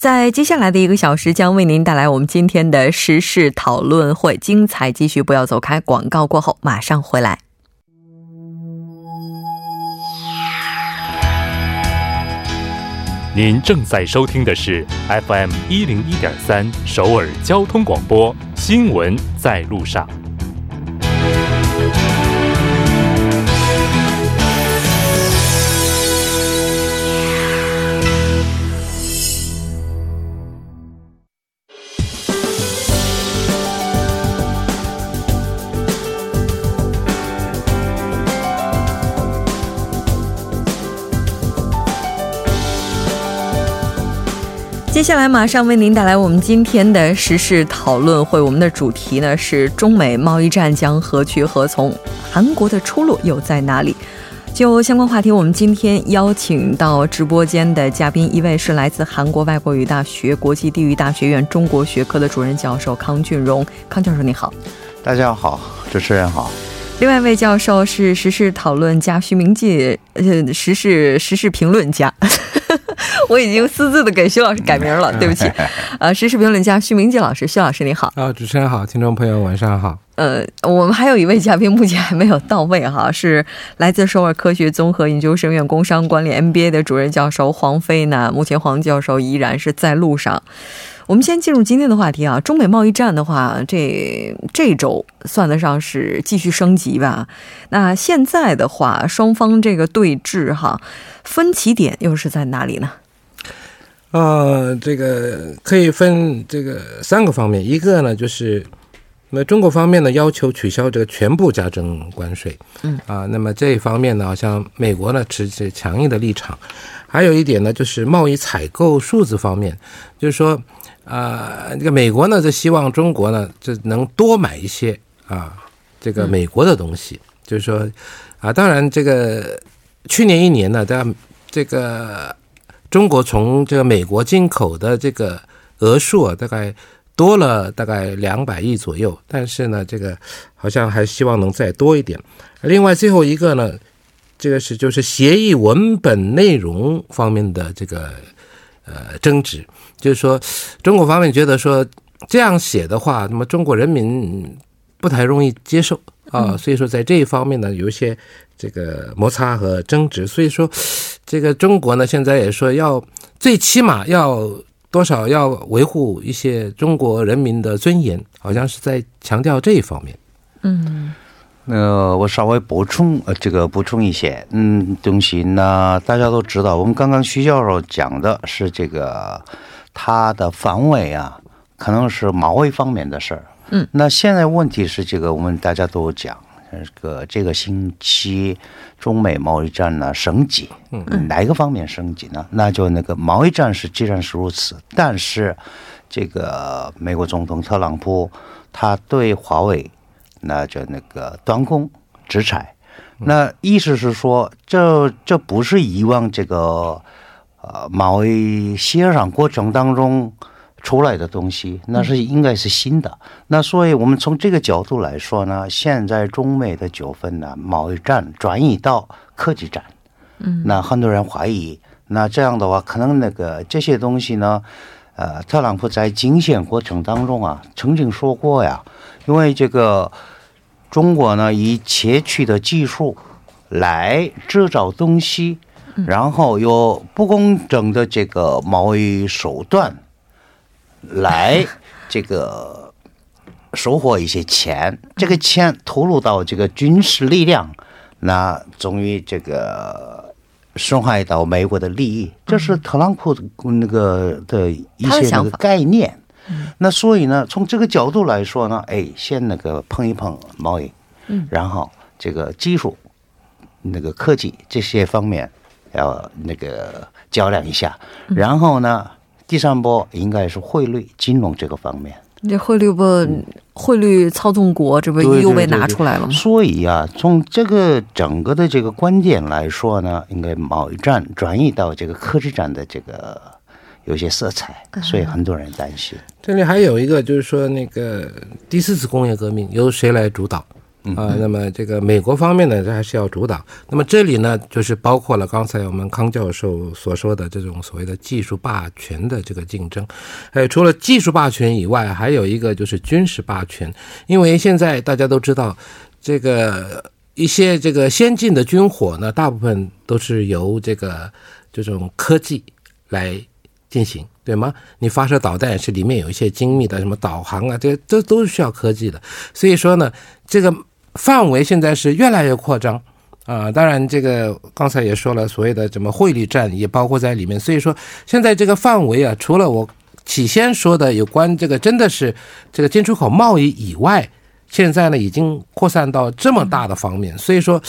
在接下来的一个小时将为您带来我们今天的时事讨论会，精彩继续，不要走开。广告过后马上回来。您正在收听的是 FM 一零一点三首尔交通广播，新闻在路上。接下来马上为您带来我们今天的时事讨论会。我们的主题呢是中美贸易战将何去何从？韩国的出路又在哪里？就相关话题，我们今天邀请到直播间的嘉宾，一位是来自韩国外国语大学国际地域大学院中国学科的主任教授康俊荣。康教授，你好。大家好，主持人好。另外一位教授是时事讨论家徐明季，呃，时事时事评论家。我已经私自的给徐老师改名了，对不起。呃，时事评论家徐明季老师，徐老师你好。啊，主持人好，听众朋友晚上好。呃，我们还有一位嘉宾，目前还没有到位哈，是来自首尔科学综合研究生院工商管理 MBA 的主任教授黄飞呢。目前黄教授依然是在路上。我们先进入今天的话题啊，中美贸易战的话，这这周算得上是继续升级吧？那现在的话，双方这个对峙哈，分歧点又是在哪里呢？呃，这个可以分这个三个方面，一个呢就是那中国方面呢要求取消这个全部加征关税，嗯啊，那么这一方面呢，好像美国呢持持强硬的立场，还有一点呢就是贸易采购数字方面，就是说。啊，这个美国呢，就希望中国呢，就能多买一些啊，这个美国的东西。就是说，啊，当然这个去年一年呢，大家这个中国从这个美国进口的这个额数啊，大概多了大概两百亿左右。但是呢，这个好像还希望能再多一点。另外，最后一个呢，这个是就是协议文本内容方面的这个呃争执。就是说，中国方面觉得说这样写的话，那么中国人民不太容易接受啊，所以说在这一方面呢，有一些这个摩擦和争执。所以说，这个中国呢，现在也说要最起码要多少要维护一些中国人民的尊严，好像是在强调这一方面。嗯，那我稍微补充呃，这个补充一些嗯东西。那大家都知道，我们刚刚徐教授讲的是这个。他的范围啊，可能是某一方面的事儿。嗯，那现在问题是这个，我们大家都讲，这个这个星期中美贸易战呢升级，嗯，哪一个方面升级呢？那就那个贸易战是既然是如此，但是这个美国总统特朗普他对华为那就那个断供制裁，那意思是说，这这不是以往这个。呃，贸易协商过程当中出来的东西，那是应该是新的。那所以我们从这个角度来说呢，现在中美的纠纷呢，贸易战转移到科技战。嗯，那很多人怀疑，那这样的话，可能那个这些东西呢，呃，特朗普在竞选过程当中啊，曾经说过呀，因为这个中国呢，以窃取的技术来制造东西。然后有不公正的这个贸易手段来这个收获一些钱，这个钱投入到这个军事力量，那终于这个损害到美国的利益，这是特朗普那个的一些那个概念。那所以呢，从这个角度来说呢，哎，先那个碰一碰贸易，嗯然后这个技术、那个科技这些方面。要那个较量一下，然后呢，第三波应该是汇率、金融这个方面。这汇率不汇率操纵国，这不又被拿出来了吗？所以啊，从这个整个的这个观点来说呢，应该贸易战转移到这个科技战的这个有些色彩，所以很多人担心。这里还有一个就是说，那个第四次工业革命由谁来主导？啊，那么这个美国方面呢，这还是要主导。那么这里呢，就是包括了刚才我们康教授所说的这种所谓的技术霸权的这个竞争，还有除了技术霸权以外，还有一个就是军事霸权。因为现在大家都知道，这个一些这个先进的军火呢，大部分都是由这个这种科技来进行，对吗？你发射导弹是里面有一些精密的什么导航啊，这些这都是需要科技的。所以说呢，这个范围现在是越来越扩张啊。当然，这个刚才也说了，所谓的什么汇率战也包括在里面。所以说，现在这个范围啊，除了我起先说的有关这个真的是这个进出口贸易以外，现在呢已经扩散到这么大的方面。所以说，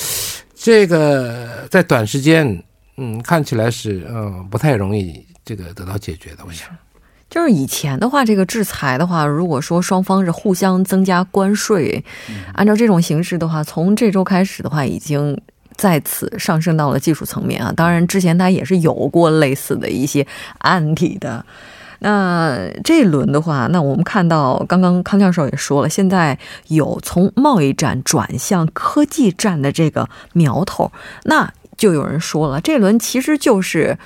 这个在短时间，嗯，看起来是嗯不太容易这个得到解决的。我想。就是以前的话，这个制裁的话，如果说双方是互相增加关税，按照这种形式的话，从这周开始的话，已经在此上升到了技术层面啊。当然，之前它也是有过类似的一些案例的。那这一轮的话，那我们看到，刚刚康教授也说了，现在有从贸易战转向科技战的这个苗头。那就有人说了，这轮其实就是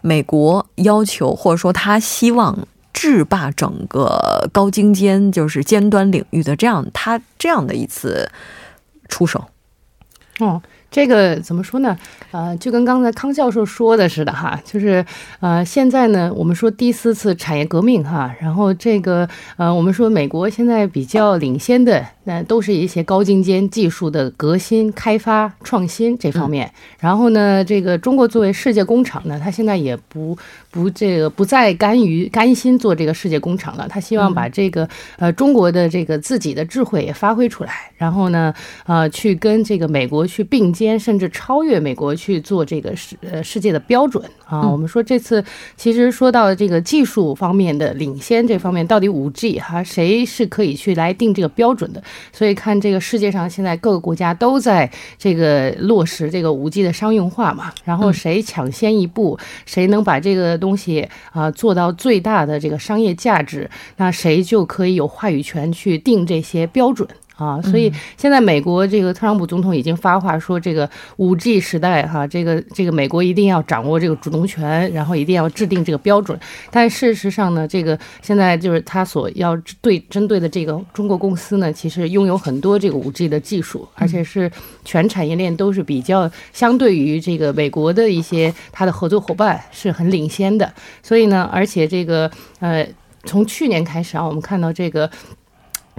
美国要求，或者说他希望制霸整个高精尖，就是尖端领域的这样，他这样的一次出手。哦，这个怎么说呢？呃，就跟刚才康教授说的似的哈，就是呃，现在呢，我们说第四次产业革命哈，然后这个呃，我们说美国现在比较领先的，那都是一些高精尖技术的革新、开发、创新这方面。然后呢，这个中国作为世界工厂呢，它现在也不不这个不再甘于甘心做这个世界工厂了，他希望把这个呃中国的这个自己的智慧也发挥出来，然后呢，呃，去跟这个美国去并肩，甚至超越美国去做这个世呃世界的标准啊。我们说这次其实说到这个技术方面的领先这方面，到底五 G 哈谁是可以去来定这个标准的？所以看这个世界上现在各个国家都在这个落实这个五 G 的商用化嘛，然后谁抢先一步，谁能把这个东西啊做到最大的这个商业价值，那谁就可以有话语权去定这些标准。啊，所以现在美国这个特朗普总统已经发话说，这个五 G 时代哈，这个这个美国一定要掌握这个主动权，然后一定要制定这个标准。但事实上呢，这个现在就是他所要对针对的这个中国公司呢，其实拥有很多这个五 G 的技术，而且是全产业链都是比较相对于这个美国的一些它的合作伙伴是很领先的。所以呢，而且这个呃，从去年开始啊，我们看到这个。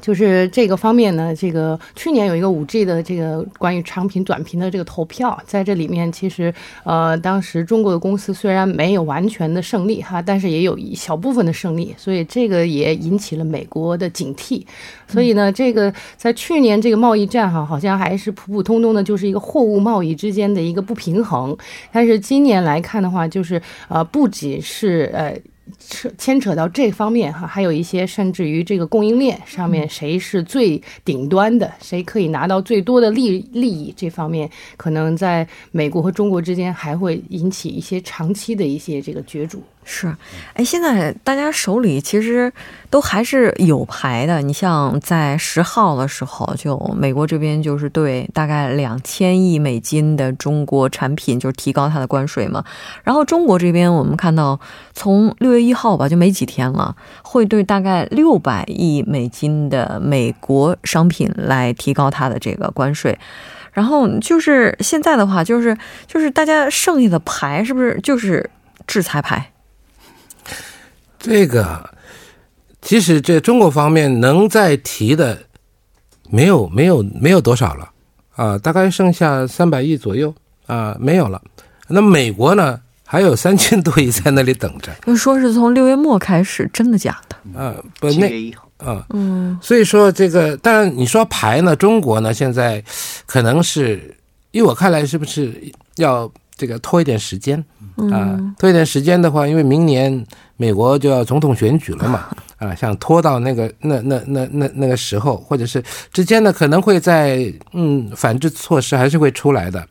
就是这个方面呢，这个去年有一个五 G 的这个关于长频、短频的这个投票，在这里面其实呃，当时中国的公司虽然没有完全的胜利哈，但是也有一小部分的胜利，所以这个也引起了美国的警惕。所以呢，这个在去年这个贸易战哈，好像还是普普通通的，就是一个货物贸易之间的一个不平衡。但是今年来看的话，就是呃，不仅是呃。扯牵扯到这方面哈，还有一些甚至于这个供应链上面谁是最顶端的，谁可以拿到最多的利利益，这方面可能在美国和中国之间还会引起一些长期的一些这个角逐。是，哎，现在大家手里其实都还是有牌的。你像在十号的时候，就美国这边就是对大概两千亿美金的中国产品就是提高它的关税嘛。然后中国这边我们看到，从六月一号吧，就没几天了，会对大概六百亿美金的美国商品来提高它的这个关税。然后就是现在的话，就是就是大家剩下的牌是不是就是制裁牌？这个其实这中国方面能再提的没有没有没有多少了啊，大概剩下三百亿左右啊，没有了。那美国呢，还有三千多亿在那里等着。那说是从六月末开始，真的假的？啊，不七那月一号，啊，嗯所以说这个，当然你说排呢，中国呢现在可能是，依我看来是不是要这个拖一点时间啊，拖一点时间的话，因为明年美国就要总统选举了嘛，啊，想拖到那个那那那那那个时候，或者是之间呢，可能会在嗯反制措施还是会出来的。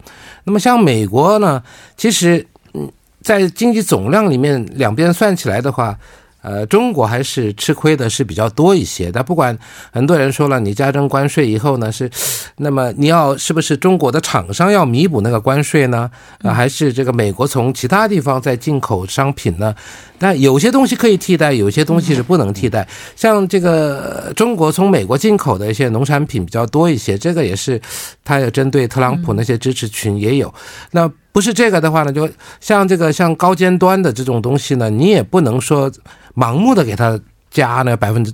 那么像美国呢，其实嗯在经济总量里面两边算起来的话。呃，中国还是吃亏的是比较多一些。但不管很多人说了，你加征关税以后呢，是那么你要是不是中国的厂商要弥补那个关税呢？啊，还是这个美国从其他地方在进口商品呢？但有些东西可以替代，有些东西是不能替代。像这个中国从美国进口的一些农产品比较多一些，这个也是它要针对特朗普那些支持群也有。那不是这个的话呢，就像这个像高尖端的这种东西呢，你也不能说。盲目的给他加呢百分之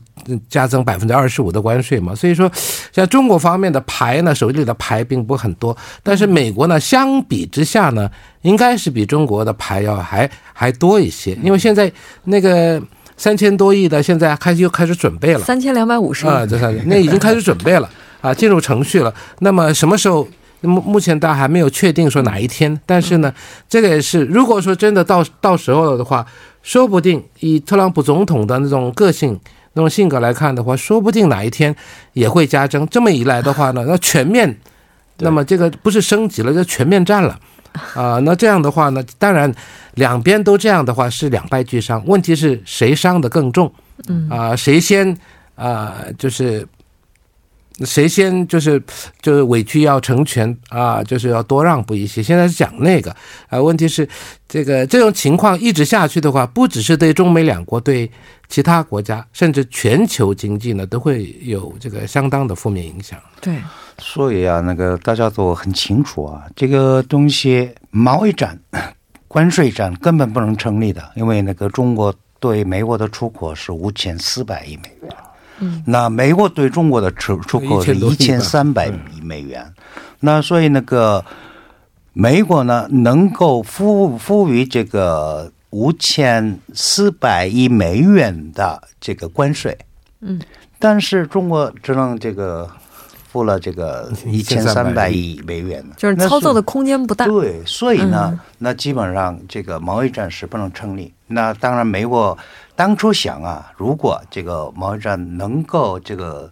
加增百分之二十五的关税嘛，所以说像中国方面的牌呢，手里的牌并不很多，但是美国呢，相比之下呢，应该是比中国的牌要还还多一些，因为现在那个三千多亿的现在开始又开始准备了，三千两百五十啊，这三那已经开始准备了啊，进入程序了。那么什么时候？目目前大家还没有确定说哪一天，但是呢，这个也是如果说真的到到时候了的话。说不定以特朗普总统的那种个性、那种性格来看的话，说不定哪一天也会加征。这么一来的话呢，那全面，那么这个不是升级了，就全面战了啊。那这样的话呢，当然两边都这样的话是两败俱伤。问题是谁伤的更重？嗯啊，谁先啊？就是。谁先就是就是委屈要成全啊，就是要多让步一些。现在是讲那个啊，问题是这个这种情况一直下去的话，不只是对中美两国，对其他国家，甚至全球经济呢，都会有这个相当的负面影响。对，所以啊，那个大家都很清楚啊，这个东西贸易战、关税战根本不能成立的，因为那个中国对美国的出口是五千四百亿美元。嗯，那美国对中国的出出口是一千三百亿美元，那所以那个美国呢能够付付予这个五千四百亿美元的这个关税，嗯，但是中国只能这个付了这个一千三百亿美元，就是操作的空间不大。对，所以呢，那基本上这个贸易战是不能成立。那当然，美国。当初想啊，如果这个贸易战能够这个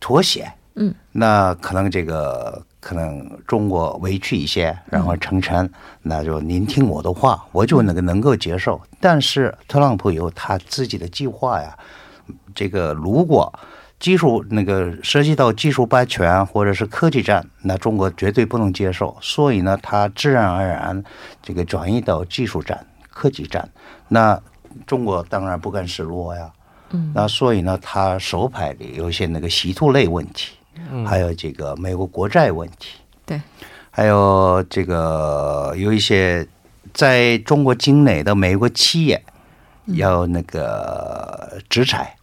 妥协，嗯，那可能这个可能中国委屈一些，然后成全，那就您听我的话，我就那个能够接受。但是特朗普有他自己的计划呀，这个如果技术那个涉及到技术霸权或者是科技战，那中国绝对不能接受。所以呢，它自然而然这个转移到技术战、科技战，那。中国当然不甘示弱呀，嗯，那所以呢，它手牌里有些那个稀土类问题，嗯，还有这个美国国债问题，对，还有这个有一些在中国境内的美国企业要那个制裁，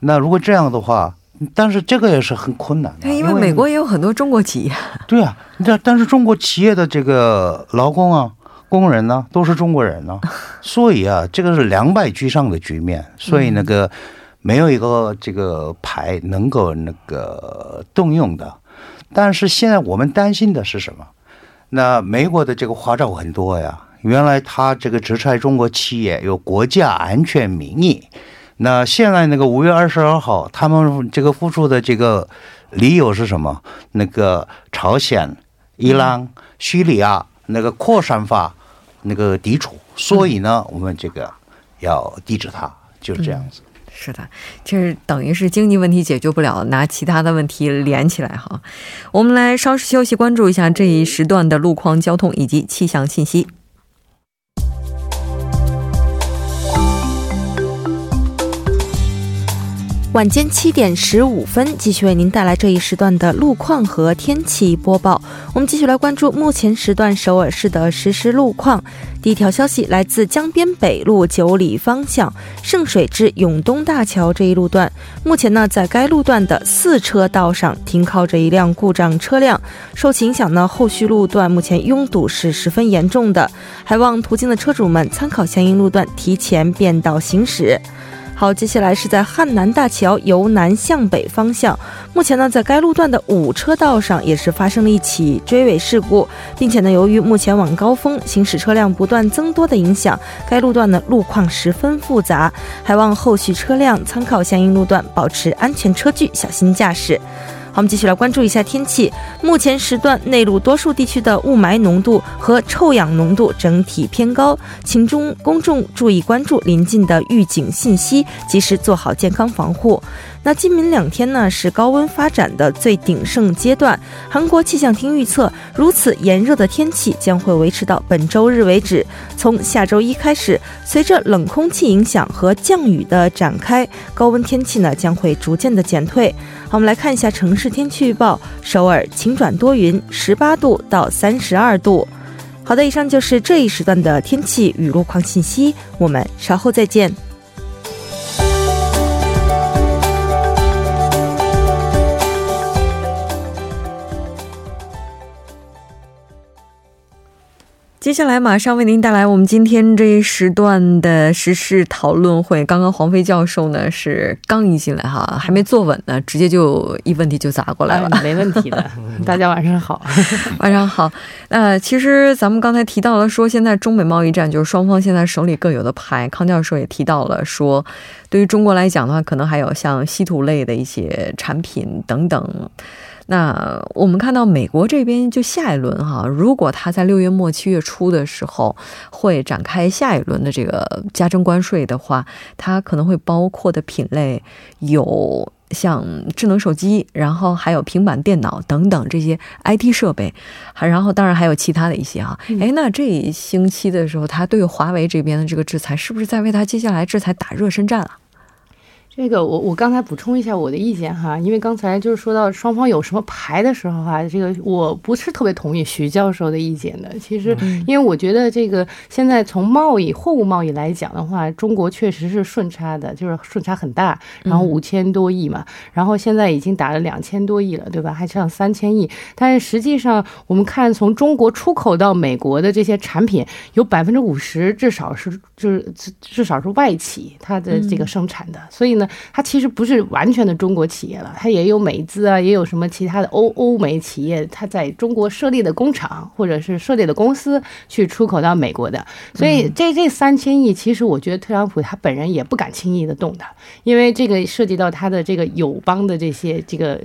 那如果这样的话，但是这个也是很困难的，因为美国也有很多中国企业，对啊，但但是中国企业的这个劳工啊。工人呢都是中国人呢，所以啊，这个是两败俱伤的局面。所以那个没有一个这个牌能够那个动用的。但是现在我们担心的是什么？那美国的这个花招很多呀。原来他这个制裁中国企业有国家安全名义。那现在那个五月二十二号，他们这个付出的这个理由是什么？那个朝鲜、伊朗、叙利亚那个扩散法。那个抵触，所以呢，我们这个要抵制它，就是这样子。是的，这等于是经济问题解决不了，拿其他的问题连起来哈。我们来稍事休息，关注一下这一时段的路况、交通以及气象信息。晚间七点十五分，继续为您带来这一时段的路况和天气播报。我们继续来关注目前时段首尔市的实时路况。第一条消息来自江边北路九里方向圣水至永东大桥这一路段，目前呢在该路段的四车道上停靠着一辆故障车辆，受其影响呢，后续路段目前拥堵是十分严重的，还望途经的车主们参考相应路段提前变道行驶。好，接下来是在汉南大桥由南向北方向，目前呢，在该路段的五车道上也是发生了一起追尾事故，并且呢，由于目前晚高峰行驶车辆不断增多的影响，该路段的路况十分复杂，还望后续车辆参考相应路段，保持安全车距，小心驾驶。我们继续来关注一下天气。目前时段内陆多数地区的雾霾浓度和臭氧浓度整体偏高，请中公众注意关注临近的预警信息，及时做好健康防护。那今明两天呢是高温发展的最鼎盛阶段。韩国气象厅预测，如此炎热的天气将会维持到本周日为止。从下周一开始，随着冷空气影响和降雨的展开，高温天气呢将会逐渐的减退。好，我们来看一下城市天气预报：首尔晴转多云，十八度到三十二度。好的，以上就是这一时段的天气与路况信息。我们稍后再见。接下来马上为您带来我们今天这一时段的时事讨论会。刚刚黄飞教授呢是刚一进来哈，还没坐稳呢，直接就一问题就砸过来了。哎、没问题的，大家晚上好，晚上好。呃，其实咱们刚才提到了说，现在中美贸易战就是双方现在手里各有的牌。康教授也提到了说，对于中国来讲的话，可能还有像稀土类的一些产品等等。那我们看到美国这边就下一轮哈，如果他在六月末七月初的时候会展开下一轮的这个加征关税的话，它可能会包括的品类有像智能手机，然后还有平板电脑等等这些 IT 设备，还然后当然还有其他的一些啊。哎，那这一星期的时候，他对华为这边的这个制裁是不是在为他接下来制裁打热身战啊？这个我我刚才补充一下我的意见哈，因为刚才就是说到双方有什么牌的时候哈，这个我不是特别同意徐教授的意见的。其实，因为我觉得这个现在从贸易货物贸易来讲的话，中国确实是顺差的，就是顺差很大，然后五千多亿嘛，然后现在已经打了两千多亿了，对吧？还剩三千亿。但是实际上我们看从中国出口到美国的这些产品，有百分之五十至少是就是至少是外企它的这个生产的，所以呢。它其实不是完全的中国企业了，它也有美资啊，也有什么其他的欧欧美企业，它在中国设立的工厂或者是设立的公司去出口到美国的。所以这这三千亿，其实我觉得特朗普他本人也不敢轻易的动的，因为这个涉及到他的这个友邦的这些这个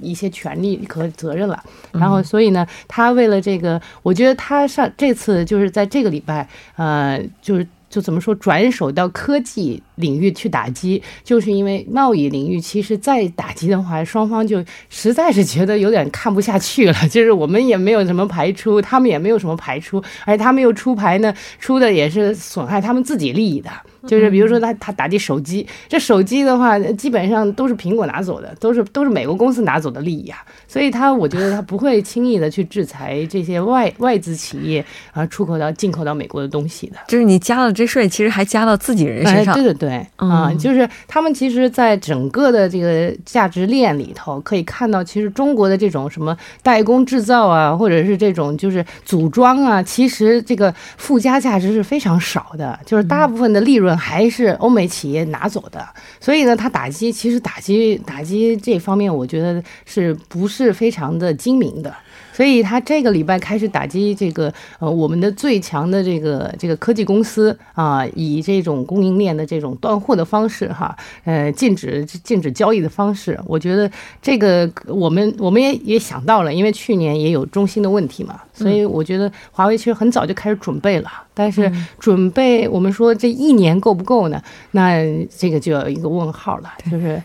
一些权利和责任了。然后所以呢，他为了这个，我觉得他上这次就是在这个礼拜，呃，就是。就怎么说，转手到科技领域去打击，就是因为贸易领域其实再打击的话，双方就实在是觉得有点看不下去了。就是我们也没有什么排出，他们也没有什么排出，而且他们又出牌呢，出的也是损害他们自己利益的。就是比如说他他打的手机，这手机的话基本上都是苹果拿走的，都是都是美国公司拿走的利益啊，所以他我觉得他不会轻易的去制裁这些外外资企业啊出口到进口到美国的东西的。就是你加了这税，其实还加到自己人身上。对对对，啊，就是他们其实，在整个的这个价值链里头，可以看到，其实中国的这种什么代工制造啊，或者是这种就是组装啊，其实这个附加价值是非常少的，就是大部分的利润。还是欧美企业拿走的，所以呢，他打击其实打击打击这方面，我觉得是不是非常的精明的？所以他这个礼拜开始打击这个呃我们的最强的这个这个科技公司啊，以这种供应链的这种断货的方式哈，呃禁止禁止交易的方式，我觉得这个我们我们也也想到了，因为去年也有中兴的问题嘛，所以我觉得华为其实很早就开始准备了，但是准备我们说这一年够不够呢？那这个就要一个问号了，就是。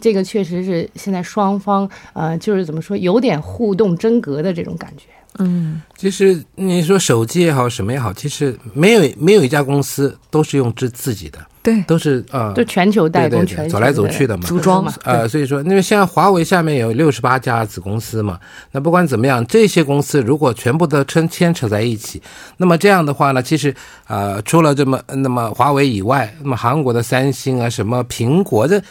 这个确实是现在双方呃，就是怎么说，有点互动真格的这种感觉。嗯，其实你说手机也好，什么也好，其实没有没有一家公司都是用自自己的，对，都是呃，就全球代工，走来走去的嘛，组装嘛。呃，所以说，因为现在华为下面有六十八家子公司嘛，那不管怎么样，这些公司如果全部都牵牵扯在一起，那么这样的话呢，其实呃，除了这么那么华为以外，那么韩国的三星啊，什么苹果的。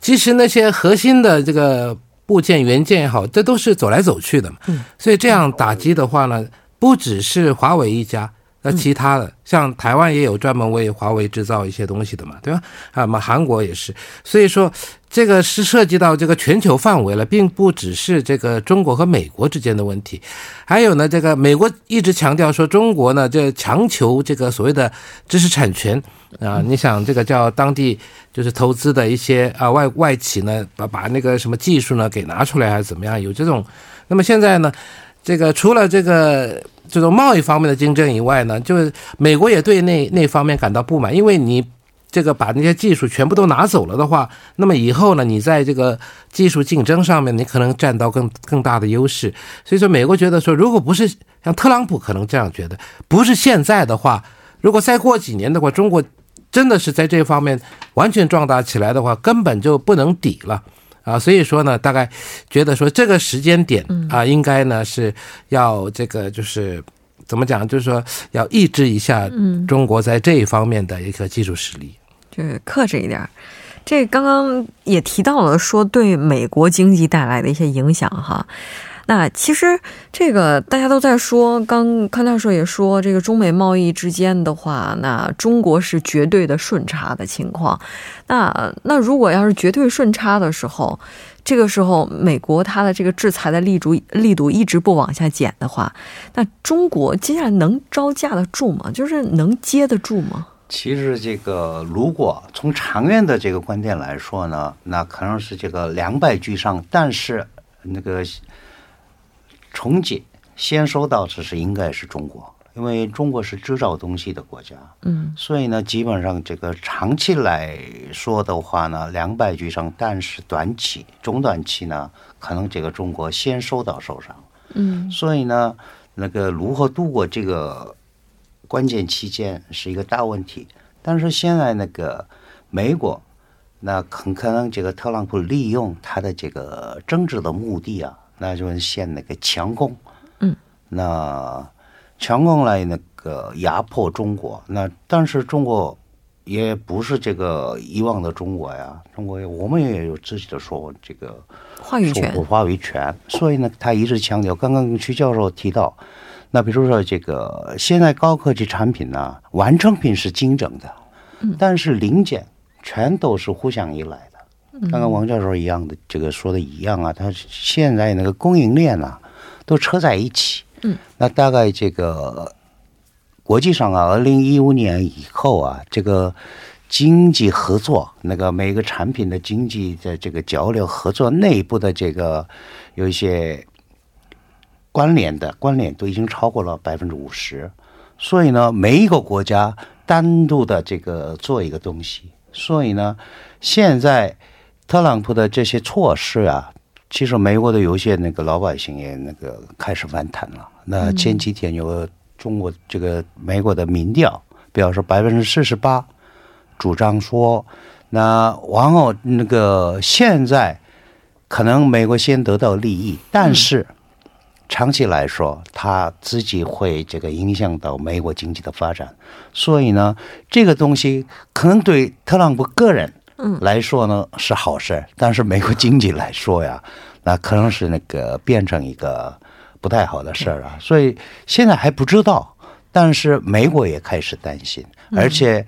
其实那些核心的这个部件元件也好，这都是走来走去的嘛。嗯，所以这样打击的话呢，不只是华为一家，那其他的，像台湾也有专门为华为制造一些东西的嘛，对吧？啊，嘛韩国也是，所以说这个是涉及到这个全球范围了，并不只是这个中国和美国之间的问题。还有呢，这个美国一直强调说中国呢，这强求这个所谓的知识产权啊，你想这个叫当地就是投资的一些啊外外企呢，把把那个什么技术呢给拿出来还是怎么样？有这种，那么现在呢，这个除了这个。这种贸易方面的竞争以外呢，就是美国也对那那方面感到不满，因为你这个把那些技术全部都拿走了的话，那么以后呢，你在这个技术竞争上面，你可能占到更更大的优势。所以说，美国觉得说，如果不是像特朗普可能这样觉得，不是现在的话，如果再过几年的话，中国真的是在这方面完全壮大起来的话，根本就不能抵了。啊，所以说呢，大概觉得说这个时间点啊，应该呢是要这个就是怎么讲，就是说要抑制一下中国在这一方面的一个技术实力，就是克制一点。这刚刚也提到了说对美国经济带来的一些影响哈。那其实这个大家都在说，刚康教授也说，这个中美贸易之间的话，那中国是绝对的顺差的情况。那那如果要是绝对顺差的时候，这个时候美国它的这个制裁的力度力度一直不往下减的话，那中国接下来能招架得住吗？就是能接得住吗？其实这个如果从长远的这个观点来说呢，那可能是这个两败俱伤，但是那个。重解先收到的是应该是中国，因为中国是制造东西的国家，嗯，所以呢，基本上这个长期来说的话呢，两败俱伤。但是短期、中短期呢，可能这个中国先收到受伤，嗯，所以呢，那个如何度过这个关键期间是一个大问题。但是现在那个美国，那很可能这个特朗普利用他的这个政治的目的啊。那就是先那个强攻，嗯，那强攻来那个压迫中国，那但是中国也不是这个以往的中国呀，中国我们也有自己的说这个话语权，话语权。所以呢，他一直强调，刚刚徐教授提到，那比如说这个现在高科技产品呢，完成品是精整的，嗯，但是零件全都是互相依赖。刚刚王教授一样的这个说的一样啊，他现在那个供应链啊，都扯在一起。嗯，那大概这个国际上啊，二零一五年以后啊，这个经济合作，那个每个产品的经济的这个交流合作，内部的这个有一些关联的关联都已经超过了百分之五十。所以呢，每一个国家单独的这个做一个东西，所以呢，现在。特朗普的这些措施啊，其实美国的有些那个老百姓也那个开始反弹了。那前几天有中国这个美国的民调，表示百分之四十八主张说，那然后那个现在可能美国先得到利益，但是长期来说，他自己会这个影响到美国经济的发展。所以呢，这个东西可能对特朗普个人。来说呢是好事，但是美国经济来说呀，那可能是那个变成一个不太好的事儿啊。所以现在还不知道，但是美国也开始担心，而且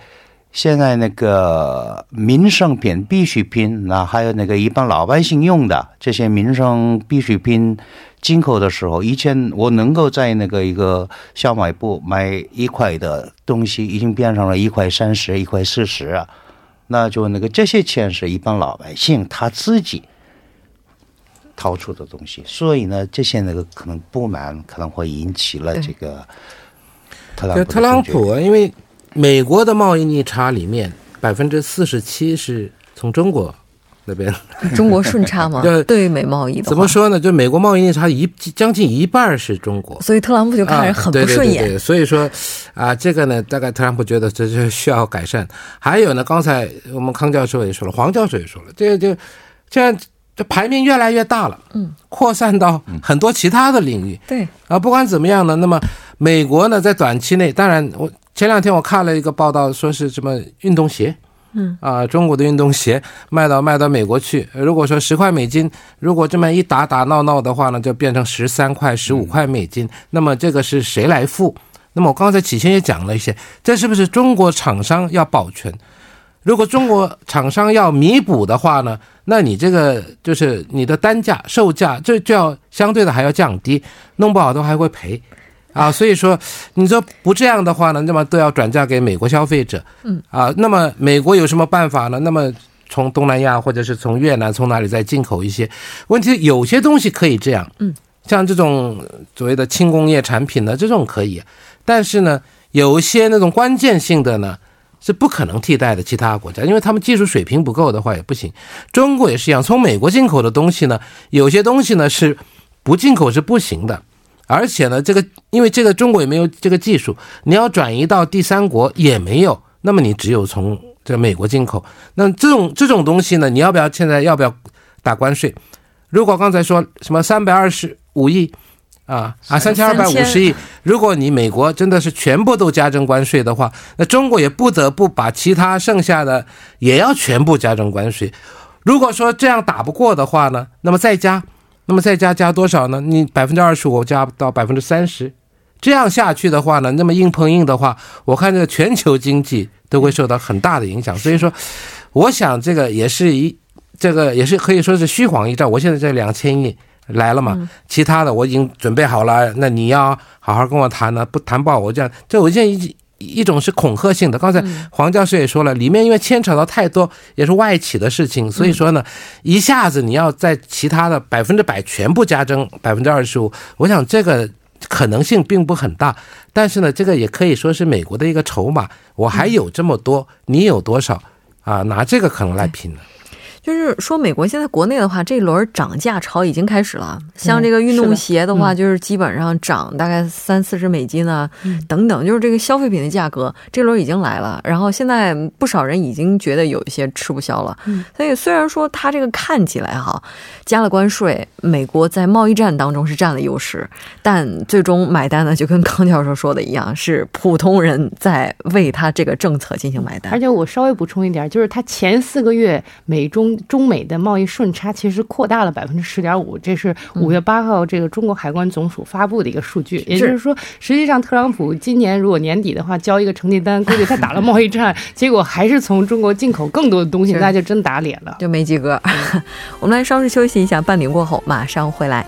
现在那个民生品、必需品，那还有那个一般老百姓用的这些民生必需品进口的时候，以前我能够在那个一个小卖部买一块的东西，已经变成了一块三十、一块四十啊。那就那个这些钱是一般老百姓他自己掏出的东西，所以呢，这些那个可能不满可能会引起了这个特朗普。特朗普，因为美国的贸易逆差里面百分之四十七是从中国。那边 中国顺差吗？对美贸易的怎么说呢？就美国贸易逆差一将近一半是中国，所以特朗普就看着很不顺眼。所以说啊，这个呢，大概特朗普觉得这是需要改善。还有呢，刚才我们康教授也说了，黄教授也说了，这个就现在这排名越来越大了，嗯，扩散到很多其他的领域。对啊，不管怎么样呢，那么美国呢，在短期内，当然我前两天我看了一个报道，说是什么运动鞋。嗯啊，中国的运动鞋卖到卖到美国去，如果说十块美金，如果这么一打打闹闹的话呢，就变成十三块、十五块美金。那么这个是谁来付？那么我刚才起先也讲了一些，这是不是中国厂商要保全？如果中国厂商要弥补的话呢，那你这个就是你的单价、售价，这就要相对的还要降低，弄不好都还会赔，啊，所以说你说不这样的话呢，那么都要转嫁给美国消费者，嗯，啊，那么美国有什么办法呢？那么从东南亚或者是从越南从哪里再进口一些？问题有些东西可以这样，嗯，像这种所谓的轻工业产品呢，这种可以，但是呢，有一些那种关键性的呢。是不可能替代的，其他国家，因为他们技术水平不够的话也不行。中国也是一样，从美国进口的东西呢，有些东西呢是不进口是不行的，而且呢，这个因为这个中国也没有这个技术，你要转移到第三国也没有，那么你只有从这美国进口。那这种这种东西呢，你要不要现在要不要打关税？如果刚才说什么三百二十五亿？啊啊，三千二百五十亿！如果你美国真的是全部都加征关税的话，那中国也不得不把其他剩下的也要全部加征关税。如果说这样打不过的话呢，那么再加，那么再加加多少呢？你百分之二十五加到百分之三十，这样下去的话呢，那么硬碰硬的话，我看这个全球经济都会受到很大的影响。所以说，我想这个也是一这个也是可以说是虚晃一招。我现在这两千亿。来了嘛？其他的我已经准备好了，那你要好好跟我谈呢，不谈不好我这样。这我建议一种是恐吓性的。刚才黄教授也说了，里面因为牵扯到太多也是外企的事情，所以说呢，一下子你要在其他的百分之百全部加征百分之二十五，我想这个可能性并不很大。但是呢，这个也可以说是美国的一个筹码。我还有这么多，你有多少啊？拿这个可能来拼了。就是说，美国现在国内的话，这轮涨价潮已经开始了。像这个运动鞋的话，就是基本上涨大概三四十美金啊，等等，就是这个消费品的价格，这轮已经来了。然后现在不少人已经觉得有一些吃不消了。所以虽然说它这个看起来哈加了关税，美国在贸易战当中是占了优势，但最终买单呢，就跟康教授说的一样，是普通人在为他这个政策进行买单。而且我稍微补充一点，就是他前四个月美中中美的贸易顺差其实扩大了百分之十点五，这是五月八号这个中国海关总署发布的一个数据。也就是说，实际上特朗普今年如果年底的话交一个成绩单，估计他打了贸易战，结果还是从中国进口更多的东西，那就真打脸了，就没及格。我们来稍事休息一下，半点过后马上回来。